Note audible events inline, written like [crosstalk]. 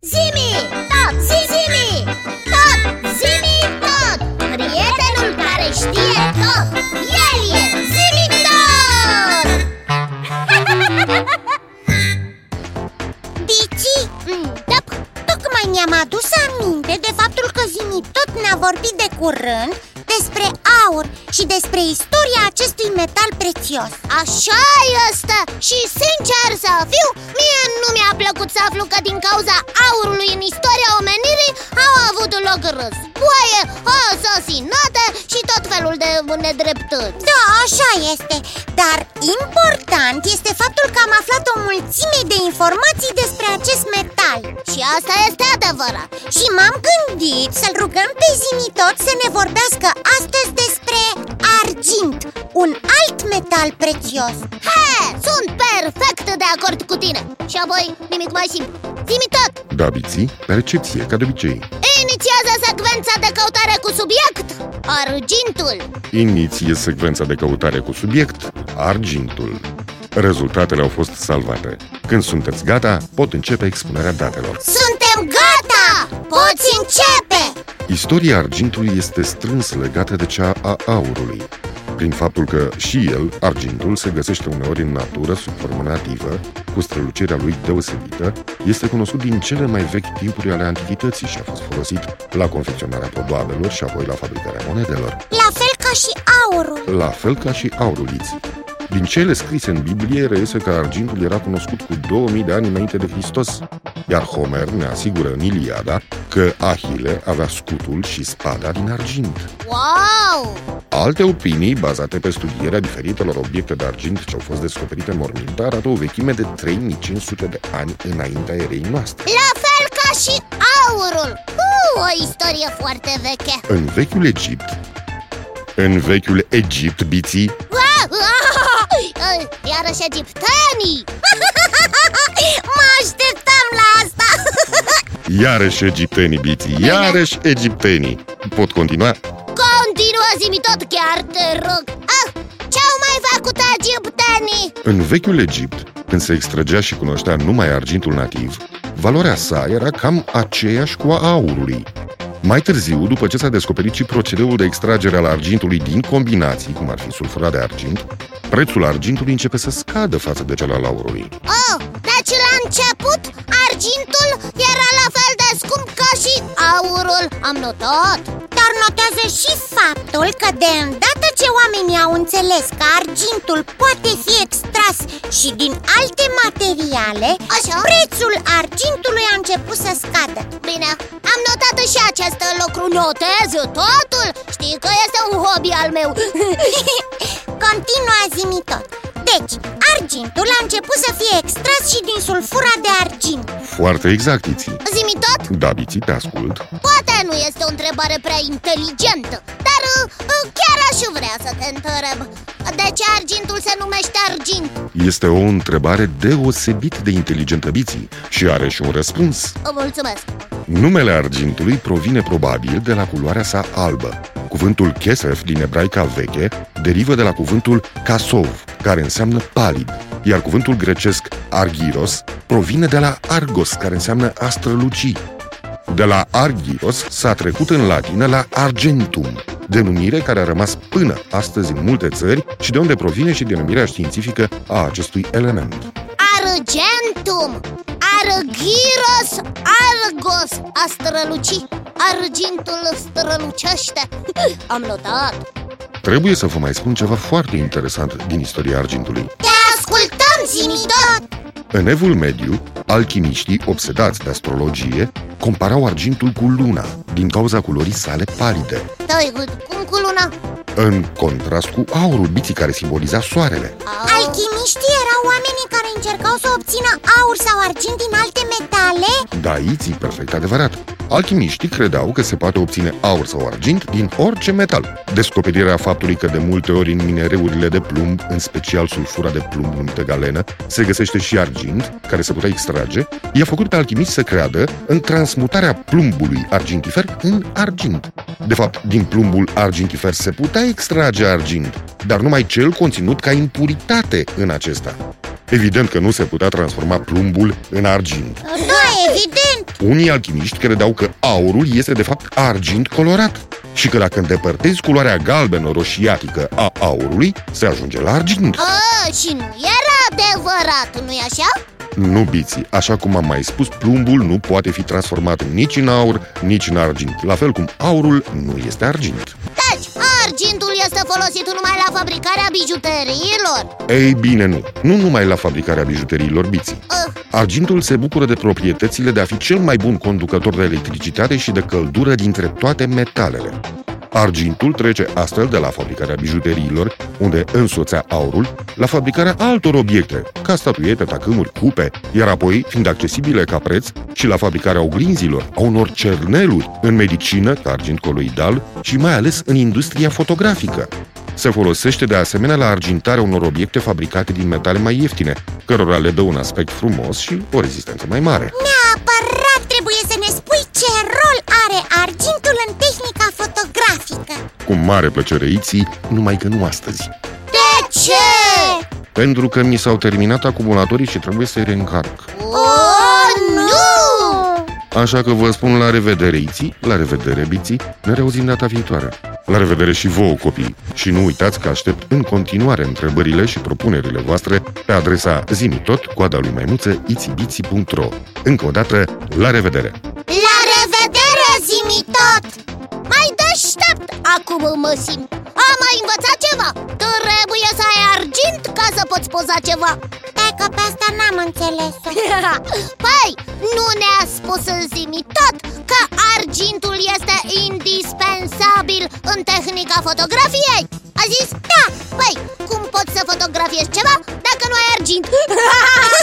Zimi, tot, zi, zimi, tot, zimi, tot. Prietenul care știe tot, el e zimi tot. Bici, mm, da, tocmai mi-am adus aminte de faptul că Zimi tot ne-a vorbit de curând despre aur și despre istoria acestui metal prețios. Așa este și sincer să războaie, asasinate și tot felul de nedreptăți. Da, așa este, dar important este faptul că am aflat o mulțime de informații despre acest metal. Și asta este adevărat. Și m-am gândit să-l rugăm pe Zimi tot să ne vorbească astăzi despre argint Un alt metal prețios. He, sunt perfect de acord cu tine. Și apoi nimic mai simplu. Zimi tot Da, Biții, recepție, ca de obicei. Inițiază secvența de căutare cu subiect? Argintul. Iniție secvența de căutare cu subiect, argintul. Rezultatele au fost salvate. Când sunteți gata, pot începe expunerea datelor. Suntem gata! Poți începe! Istoria argintului este strâns legată de cea a aurului prin faptul că și el, argintul, se găsește uneori în natură sub formă nativă, cu strălucirea lui deosebită, este cunoscut din cele mai vechi timpuri ale antichității și a fost folosit la confecționarea podoabelor și apoi la fabricarea monedelor. La fel ca și aurul La fel ca și auruliții. Din cele scrise în Biblie reiese că argintul era cunoscut cu 2000 de ani înainte de Hristos, iar Homer ne asigură în Iliada că Ahile avea scutul și spada din argint. Wow! Alte opinii, bazate pe studierea diferitelor obiecte de argint ce au fost descoperite în morminte, arată o vechime de 3500 de ani înaintea erei noastre. La fel ca și aurul uh, O istorie foarte veche În vechiul Egipt, în vechiul Egipt, biții, uh, uh, Iarăși egiptenii [laughs] Mă așteptam la asta [laughs] iarăși egiptenii, biții, iarăși egiptenii. Pot continua? Continuă zi tot chiar te rog ah, Ce-au mai făcut egiptenii? În vechiul Egipt, când se extragea și cunoștea numai argintul nativ, valoarea sa era cam aceeași cu a aurului. Mai târziu, după ce s-a descoperit și procedeul de extragere al argintului din combinații, cum ar fi sulfurat de argint, prețul argintului începe să scadă față de cel al aurului. Oh, deci la început argintul era la fel de scump ca și aurul Am notat Dar notează și faptul că de îndată ce oamenii au înțeles că argintul poate fi extras și din alte materiale Așa? Prețul argintului a început să scadă Bine, am notat și acest lucru Notez totul Știi că este un hobby al meu [laughs] Continua zimi tot Deci, argintul a început să fie extras și din sulfura de argint Foarte exact, Iții. Zimi tot? Da, Biții, te ascult. Poate nu este o întrebare prea inteligentă Dar uh, chiar aș vrea să te întreb De ce argintul se numește argint? Este o întrebare deosebit de inteligentă, Biții, și are și un răspuns. Mulțumesc Numele argintului provine probabil de la culoarea sa albă. Cuvântul kesef din ebraica veche derivă de la cuvântul kasov, care înseamnă palid, iar cuvântul grecesc argyros provine de la argos, care înseamnă a străluci. De la argyros s-a trecut în latină la argentum, denumire care a rămas până astăzi în multe țări și de unde provine și denumirea științifică a acestui element. Argentum! Argyros Argos! A străluci Argintul strălucește. [laughs] Am notat. Trebuie să vă mai spun ceva foarte interesant din istoria argintului. Te ascultăm zimi tot În evul mediu, alchimiștii, obsedați de astrologie, comparau argintul cu luna, din cauza culorii sale palide, Stai, cum cu luna? în contrast cu aurul biții care simboliza soarele. Alchimiștii erau oamenii care încercau să obțină aur sau argint din alte metale? Da, iții, perfect adevărat. Alchimiștii credeau că se poate obține aur sau argint din orice metal. Descoperirea faptului că de multe ori în minereurile de plumb, în special sulfura de plumb numită galenă, se găsește și argint, care se putea extrage, i-a făcut pe alchimiști să creadă în transmutarea plumbului argintifer în argint. De fapt, din plumbul argintifer se putea extrage argint, dar numai cel conținut ca impuritate în acesta. Evident că nu se putea transforma plumbul în argint. Da, evident Unii alchimiști credeau că aurul este de fapt argint colorat și că dacă îndepărtezi culoarea galbeno-roșiatică a aurului, se ajunge la argint. A, și nu era adevărat, nu-i așa? Nu, Biții, așa cum am mai spus, plumbul nu poate fi transformat nici în aur, nici în argint La fel cum aurul nu este argint Deci, argintul este folosit numai la fabricarea bijuteriilor? Ei bine, nu, nu numai la fabricarea bijuteriilor Biții Uh, Argintul se bucură de proprietățile de a fi cel mai bun conducător de electricitate și de căldură dintre toate metalele. Argintul trece astfel de la fabricarea bijuteriilor, unde însoțea aurul, la fabricarea altor obiecte, ca statuiete, tacâmuri, cupe, iar apoi, fiind accesibile ca preț, și la fabricarea oglinzilor, a unor cerneluri, în medicină, ca argint coloidal, și mai ales în industria fotografică. Se folosește de asemenea la argintarea unor obiecte fabricate din metale mai ieftine, cărora le dă un aspect frumos și o rezistență mai mare. Neapărat trebuie să ne spui ce rol are argintul în tehnica fotografică Cu mare plăcere, Iții, numai că nu astăzi. de ce? Pentru că mi s-au terminat acumulatorii și trebuie să-i reîncarc. Oh, nu! Așa că vă spun la revedere, Iții, la revedere, Biții, ne reauzim data viitoare. La revedere și vouă, copii! Și nu uitați că aștept în continuare întrebările și propunerile voastre pe adresa zimitot, coada lui maimuță, itibiții.ro Încă o dată, la revedere! La revedere, acum mă simt Am mai învățat ceva Trebuie să ai argint ca să poți poza ceva Stai că pe asta n-am înțeles [laughs] Păi, nu ne-a spus zimi tot că argintul este indispensabil în tehnica fotografiei A zis? Da, păi, cum poți să fotografiezi ceva dacă nu ai argint? [laughs]